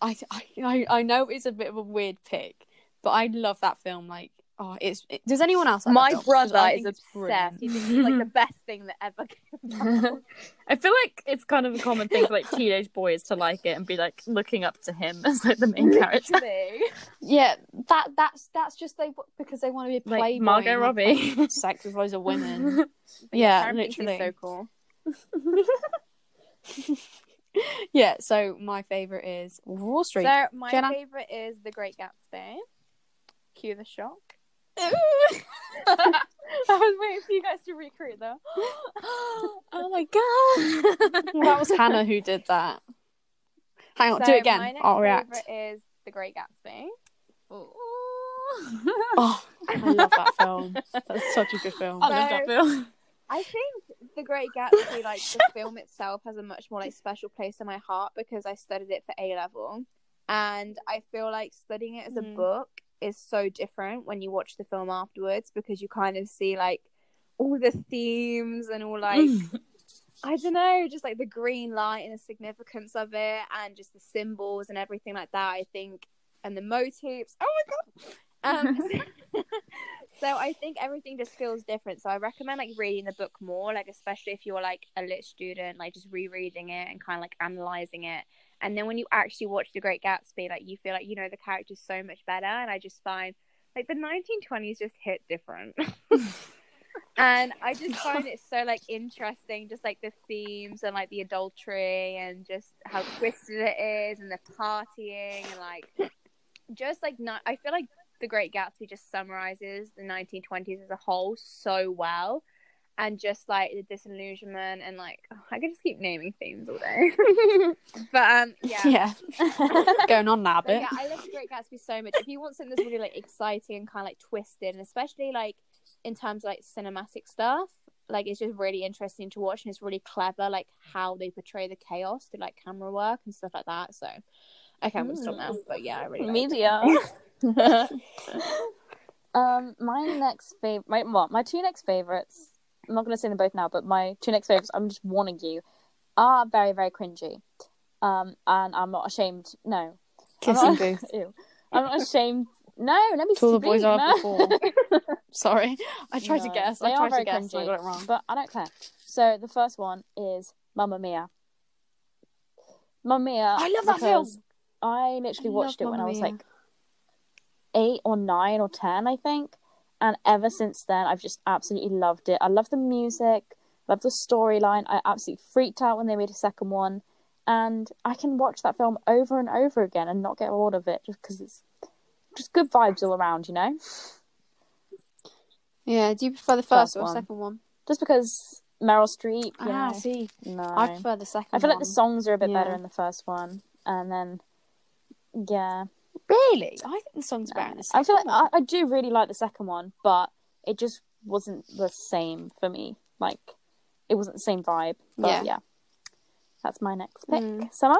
I, I I know it's a bit of a weird pick, but I love that film. Like, oh, it's. It, does anyone else? Like My brother is think it's obsessed. He thinks it's like the best thing that ever came (laughs) out. I feel like it's kind of a common thing for like teenage boys to like it and be like looking up to him as like the main character. Yeah, that that's that's just they because they want to be a Like playboy. Margot and Robbie. like, sex with loads of women. Yeah, Karen thinks he's literally. so cool. (laughs) yeah. So my favorite is Wall Street. So my Jenna? favorite is The Great Gatsby. Cue the shock. I was waiting for you guys to recreate that. (gasps) oh my god. that was Hannah who did that. Hang on, So do it again. My next I'll react. is The Great Gatsby. Oh, I love that film. That's such a good film. I love that film. I think The Great Gatsby, like the film itself, has a much more like special place in my heart because I studied it for A level, and I feel like studying it as a Mm. book is so different when you watch the film afterwards because you kind of see like all the themes and all like I don't know, just like the green light and the significance of it, and just the symbols and everything like that. I think, and the motifs. Oh my god! Um, (laughs) (laughs) so I think everything just feels different. So I recommend like reading the book more, like especially if you're like a lit student, like just rereading it and kind of like analyzing it. And then when you actually watch The Great Gatsby, like you feel like you know the characters so much better. And I just find like the 1920s just hit different. (laughs) and I just find it so like interesting, just like the themes and like the adultery and just how twisted it is and the partying and like just like not. I feel like The Great Gatsby just summarizes the 1920s as a whole so well. And just like the disillusionment and like I could just keep naming themes all day, (laughs) but um yeah, Yeah. (laughs) Going on now but bit. yeah, I love The Great Gatsby so much. If you want something that's really like exciting and kind of like twisted, and especially like in terms of like cinematic stuff, like it's just really interesting to watch, and it's really clever, like how they portray the chaos through like camera work and stuff like that. So, okay, I'm gonna stop now. But yeah, I really. (laughs) Media. (laughs) um, my next favorite, my well, my two next favorites. I'm not going to say them both now, but my two next favorites. I'm just warning you, are very very cringy. Um, and I'm not ashamed. No, I'm Kissing not, booth. (laughs) Ew. I'm not ashamed. No, let me To all the boys are no. before. (laughs) Sorry. I tried to guess. They I are tried very to guess and I got it wrong. but I don't care. So the first one is Mamma Mia. Mamma Mia. I love that film. I literally I watched it when I was like eight or nine or ten, I think. And ever since then, I've just absolutely loved it. I love the music, love the storyline. I absolutely freaked out when they made a second one, and I can watch that film over and over again and not get bored of it, just because it's just good vibes all around, you know. Yeah, do you prefer the First first, or one. second one? Just because Meryl Streep, Ah, know. see. No, I prefer the second I feel like the songs are a bit better in the first one, and then yeah, Really? I think the songs better the I feel like. I, I do really like the second one, but it just wasn't the same for me. Like it wasn't the same vibe. But Yeah. yeah, that's my next pick. Mm. Summer.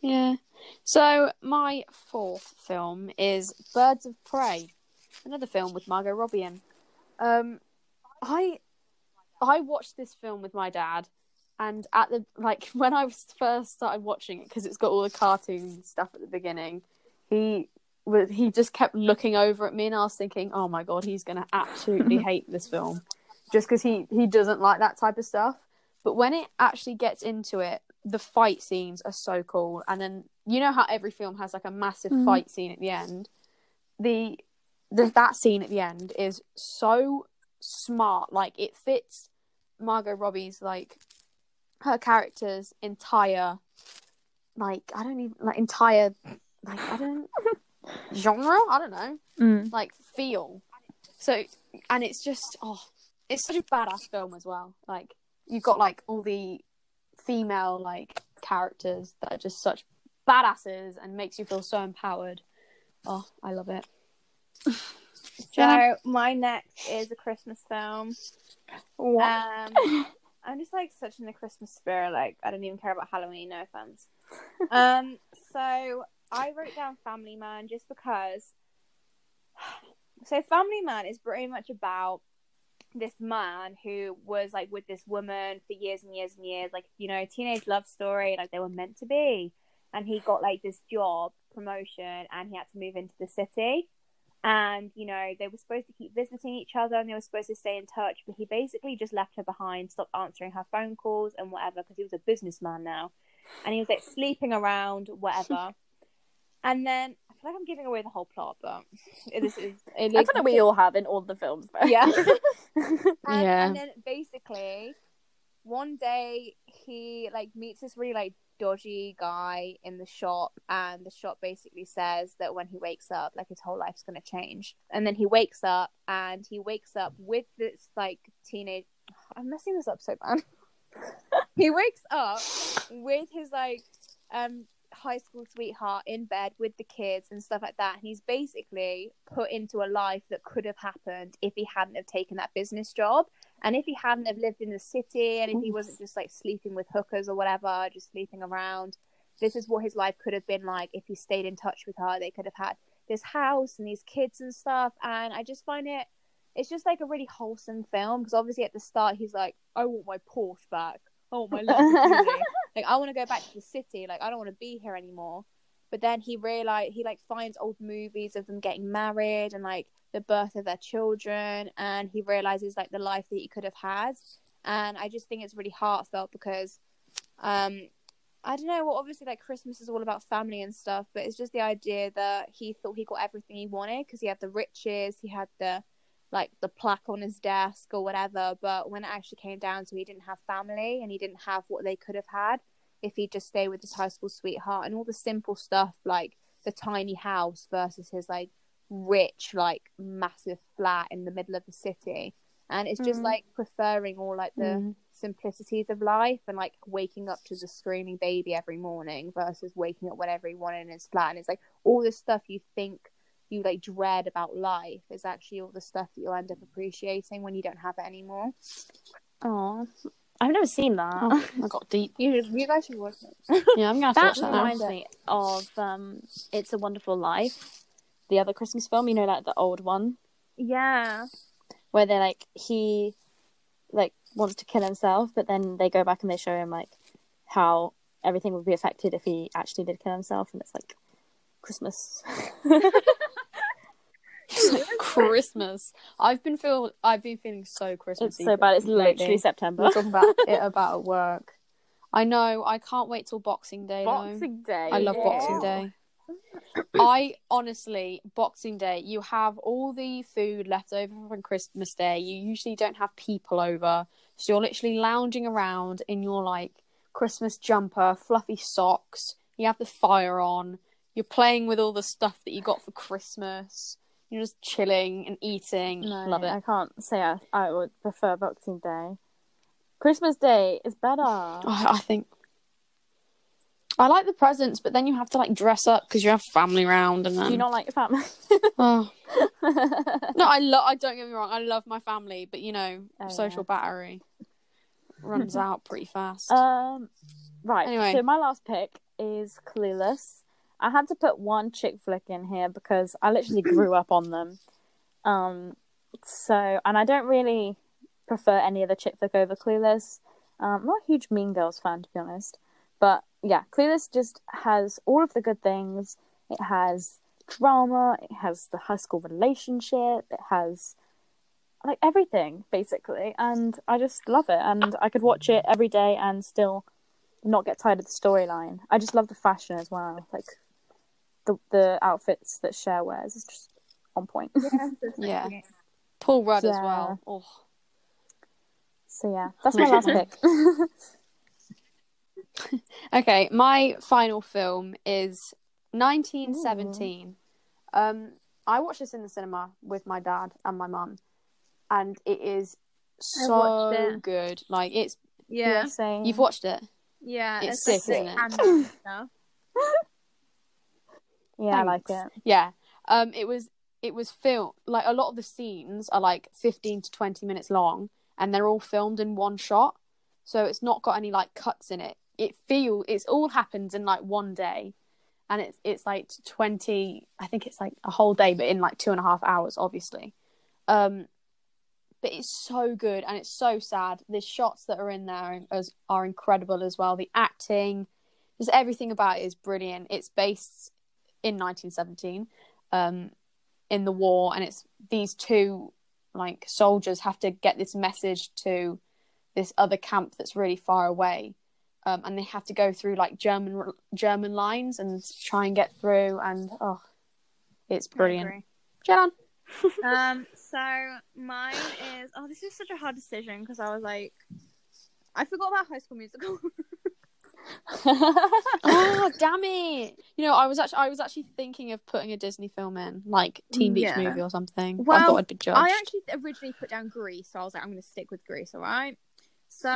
Yeah. So my fourth film is Birds of Prey, another film with Margot Robbie in. Um, I I watched this film with my dad, and at the like (laughs) when I was first started watching it because it's got all the cartoon stuff at the beginning, he was he just kept looking over at me, and I was thinking, oh my god, he's gonna absolutely (laughs) hate this film, just because he he doesn't like that type of stuff. But when it actually gets into it, the fight scenes are so cool. And then you know how every film has like a massive Mhm. fight scene at the end. The, the that scene at the end is so smart. Like it fits Margot Robbie's like her character's entire like I don't even like entire like I don't (laughs) genre. I don't know Mm. like feel. So and it's just oh, it's such a badass film as well. Like you've got like all the female like characters that are just such badasses and makes you feel so empowered. Oh, I love it. (laughs) So my next is a Christmas film. Um, I'm just like such in the Christmas spirit. Like I don't even care about Halloween. No offense. um, (laughs) so I wrote down Family Man just because. (sighs) So Family Man is pretty much about this man who was like with this woman for years and years and years, like you know, teenage love story, like they were meant to be. And he got like this job promotion, and he had to move into the city and you know they were supposed to keep visiting each other and they were supposed to stay in touch but he basically just left her behind stopped answering her phone calls and whatever because he was a businessman now and he was like sleeping around whatever (laughs) and then i feel like i'm giving away the whole plot but this is it That's what (laughs) we all have in all the films, though. yeah (laughs) and, Yeah. and then basically one day he like meets this really like dodgy guy in the shop and the shop basically says that when he wakes up like his whole life's going to change. And then he wakes up and he wakes up with this like teenage (sighs) i'm messing this up so bad. (laughs) He wakes up with his like um high school sweetheart in bed with the kids and stuff like that and he's basically put into a life that could have happened if he hadn't have taken that business job and if he hadn't have lived in the city and if he wasn't just like sleeping with hookers or whatever just sleeping around this is what his life could have been like if he stayed in touch with her they could have had this house and these kids and stuff and i just find it it's just like a really wholesome film because obviously at the start he's like i want my porsche back I want my (laughs) Lamborghini. like I want to go back to the city. Like I don't want to be here anymore. But then he realized he like finds old movies of them getting married and like the birth of their children, and he realizes like the life that he could have had. And I just think it's really heartfelt because, um, I don't know. Well, obviously, like Christmas is all about family and stuff, but it's just the idea that he thought he got everything he wanted because he had the riches, he had the like the plaque on his desk or whatever. But when it actually came down to, he didn't have family and he didn't have what they could have had if he'd just stayed with his high school sweetheart and all the simple stuff like the tiny house versus his like rich like massive flat in the middle of the city and it's just Mm. like preferring all like the Mm. simplicities of life and like waking up to the screaming baby every morning versus waking up whenever he wanted in his flat and it's like all this stuff you think you like dread about life is actually all the stuff that you'll end up appreciating when you don't have it anymore Oh, I've never seen that. Oh, I got deep. (laughs) you you guys should watch it (laughs) Yeah, I'm gonna have to That watch that now. reminds me of um, "It's a Wonderful Life," the other Christmas film. You know, like the old one yeah where they're like he like wants to kill himself, but then they go back and they show him like how everything would be affected if he actually did kill himself, and it's like Christmas. (laughs) Christmas. I've been feel I've been feeling so Christmas. it's so bad. It's lately. literally September. We're talking about it (laughs) about work. I know. I can't wait till Boxing Day. though. Boxing Day. I love yeah. Boxing Day. I honestly, Boxing Day, you have all the food left over from Christmas Day. You usually don't have people over. So you're literally lounging around in your like Christmas jumper, fluffy socks. You have the fire on. You're playing with all the stuff that you got for Christmas. You're just chilling and eating. No, Love it. I can't say I, I would prefer Boxing Day. Christmas Day is better. I, I think I like the presents, but then you have to like dress up because you have family round and then. Do you not like your family? (laughs) Oh. (laughs) no, I love. I don't get me wrong. I love my family, but you know, Oh, social battery runs (laughs) out pretty fast. Um, right. Anyway. So my last pick is Clueless. I had to put one chick flick in here because I literally (clears throat) grew up on them. Um, so and I don't really prefer any other chick flick over Clueless. Um, I'm not a huge Mean Girls fan to be honest, but yeah, Clueless just has all of the good things. It has drama. It has the high school relationship. It has like everything basically and i just love it and i could watch it every day and still not get tired of the storyline i just love the fashion as well like the the outfits that Cher wears is just on point yeah, (laughs) Paul Rudd as well. Oh, so yeah that's my last (laughs) pick (laughs) okay. My final film is 1917. Um, I watched this in the cinema with my dad and my mum, and it is so it. good. Like it's yeah saying you've watched it. yeah It's like sick, isn't it? animated (laughs) stuff. yeah i like it Yeah. Um, it was it was filmed like a lot of the scenes are like fifteen to twenty minutes long, and they're all filmed in one shot. So it's not got any like cuts in it. It feel it's all happens in like one day, and it's it's like twenty. I think it's like a whole day, but in like two and a half hours, obviously. Um, but it's so good and it's so sad. The shots that are in there are, are incredible as well. The acting, just everything about it is brilliant. It's based in 1917 um, in the war, and it's these two like soldiers have to get this message to this other camp that's really far away, um, and they have to go through like German German lines and try and get through. And oh, it's brilliant. Jan, (laughs) um, so mine is oh, this is such a hard decision because I was like, I forgot about High School Musical. (laughs) (laughs) oh damn it! You know, I was actually I was actually thinking of putting a Disney film in, like Teen Beach Yeah. Movie or something. but I Well, thought I'd be judged. I actually originally put down Grease, so I was like, I'm going to stick with Grease. all right? So,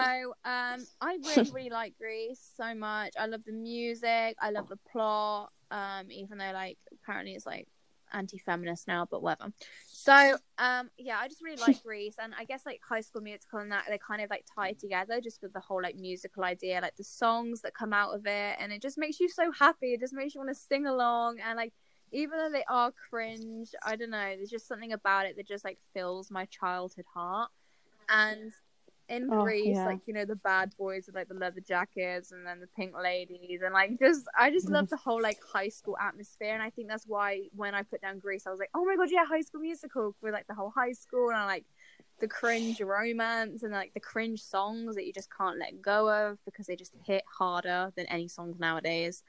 um, I really, (laughs) really like Grease so much. I love the music, I love the plot, um, even though, like, apparently it's like anti-feminist now, but whatever. So, um, yeah, I just really like (laughs) Grease, and I guess like High School Musical and that they kind of like tie together just with the whole like musical idea, like the songs that come out of it, and it just makes you so happy. It just makes you want to sing along, and like even though they are cringe, I don't know, there's just something about it that just like fills my childhood heart. And in Oh, Grease, yeah. like you know, the bad boys with like the leather jackets and then the pink ladies, and like just I just love the whole like high school atmosphere, and I think that's why when I put down Grease, I was like, oh my god, yeah, High School Musical with like the whole high school and like the cringe romance and like the cringe songs that you just can't let go of because they just hit harder than any songs nowadays.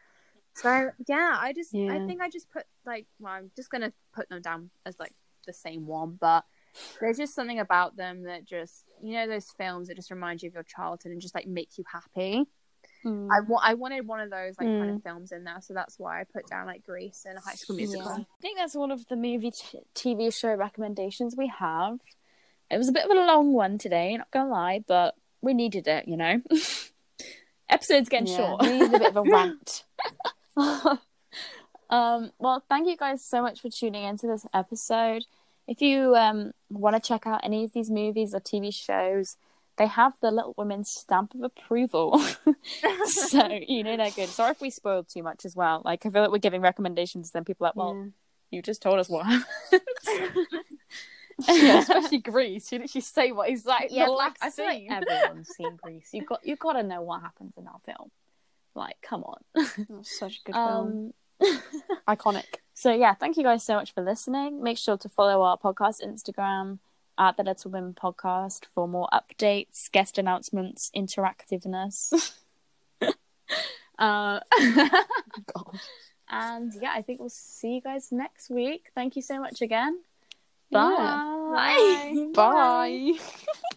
So yeah, I just I think I just put like well, I'm just gonna put them down as like the same one, but there's just something about them that just you know those films that just remind you of your childhood and just like make you happy. Mm. I wa- I wanted one of those like kind Mm. of films in there, so that's why I put down like Grease and High School Musical. I think that's one of the movie t- TV show recommendations we have. It was a bit of a long one today, not gonna lie, but we needed it, you know. (laughs) Episode's getting Yeah, short. we needed a bit of a rant. (laughs) (laughs) um, well, thank you guys so much for tuning into this episode. If you um, want to check out any of these movies or TV shows, they have the Little Women stamp of approval. (laughs) so, you know, they're good. Sorry if we spoiled too much as well. Like, I feel like we're giving recommendations, then people are like, well, Yeah. you just told us what happened. (laughs) Yeah, (laughs) especially Grease. You literally say what is like yeah, the like, I feel like everyone's seen Grease. You got you got to know what happens in our film. Like, come on. Oh, such a good film. Um, Iconic. So yeah, thank you guys so much for listening. Make sure to follow our podcast Instagram at the Little Women Podcast for more updates, guest announcements, interactiveness. (laughs) uh, God. (laughs) and yeah, I think we'll see you guys next week. Thank you so much again. Yeah. Bye. Bye. (laughs)